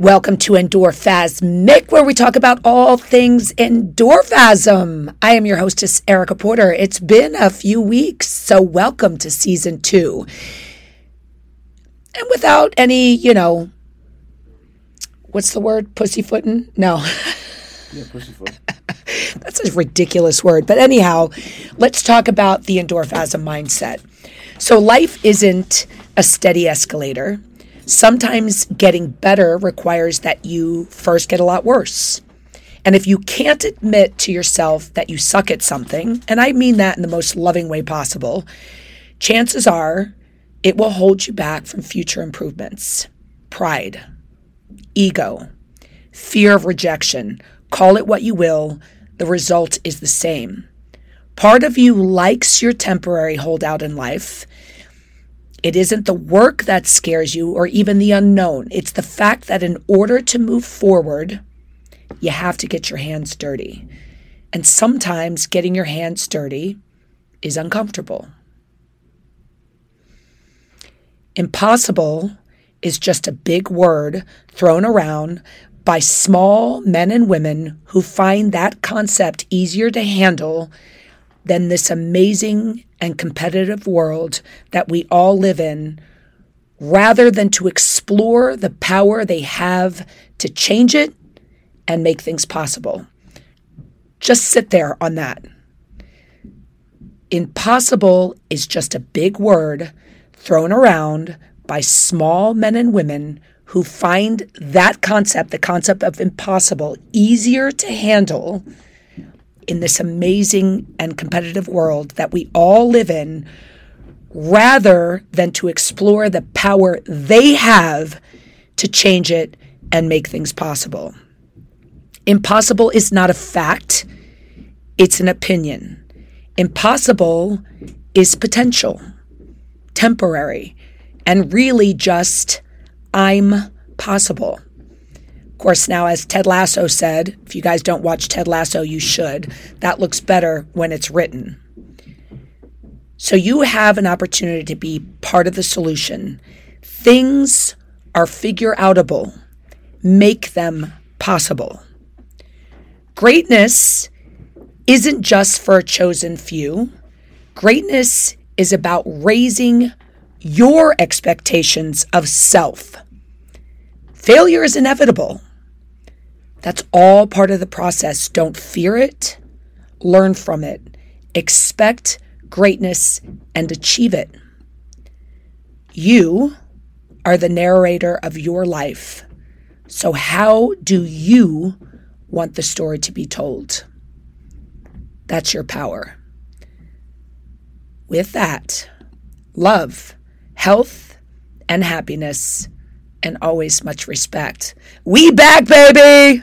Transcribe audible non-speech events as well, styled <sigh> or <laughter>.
Welcome to Endorphasmic, where we talk about all things endorphasm. I am your hostess, Erica Porter. It's been a few weeks, so welcome to season two. And without any, you know, what's the word? Pussyfooting? No. <laughs> Yeah, pussyfoot. <laughs> That's a ridiculous word. But anyhow, let's talk about the endorphasm mindset. So, life isn't a steady escalator sometimes getting better requires that you first get a lot worse. And if you can't admit to yourself that you suck at something, and I mean that in the most loving way possible, chances are it will hold you back from future improvements. Pride, ego, fear of rejection, call it what you will, the result is the same. Part of you likes your temporary holdout in life, it isn't the work that scares you or even the unknown. It's the fact that in order to move forward, you have to get your hands dirty. And sometimes getting your hands dirty is uncomfortable. Impossible is just a big word thrown around by small men and women who find that concept easier to handle than this amazing and competitive world that we all live in, rather than to explore the power they have to change it and make things possible. Just sit there on that. Impossible is just a big word thrown around by small men and women who find that concept, the concept of impossible, easier to handle in this amazing and competitive world that we all live in rather than to explore the power they have to change it and make things possible. Impossible is not a fact, it's an opinion. Impossible is potential, temporary, and really just I'm possible course, now, as Ted Lasso said, if you guys don't watch Ted Lasso, you should. That looks better when it's written. So you have an opportunity to be part of the solution. Things are figure outable, make them possible. Greatness isn't just for a chosen few, greatness is about raising your expectations of self. Failure is inevitable. That's all part of the process. Don't fear it, learn from it, expect greatness, and achieve it. You are the narrator of your life. So, how do you want the story to be told? That's your power. With that, love, health, and happiness, and always much respect. We back, baby!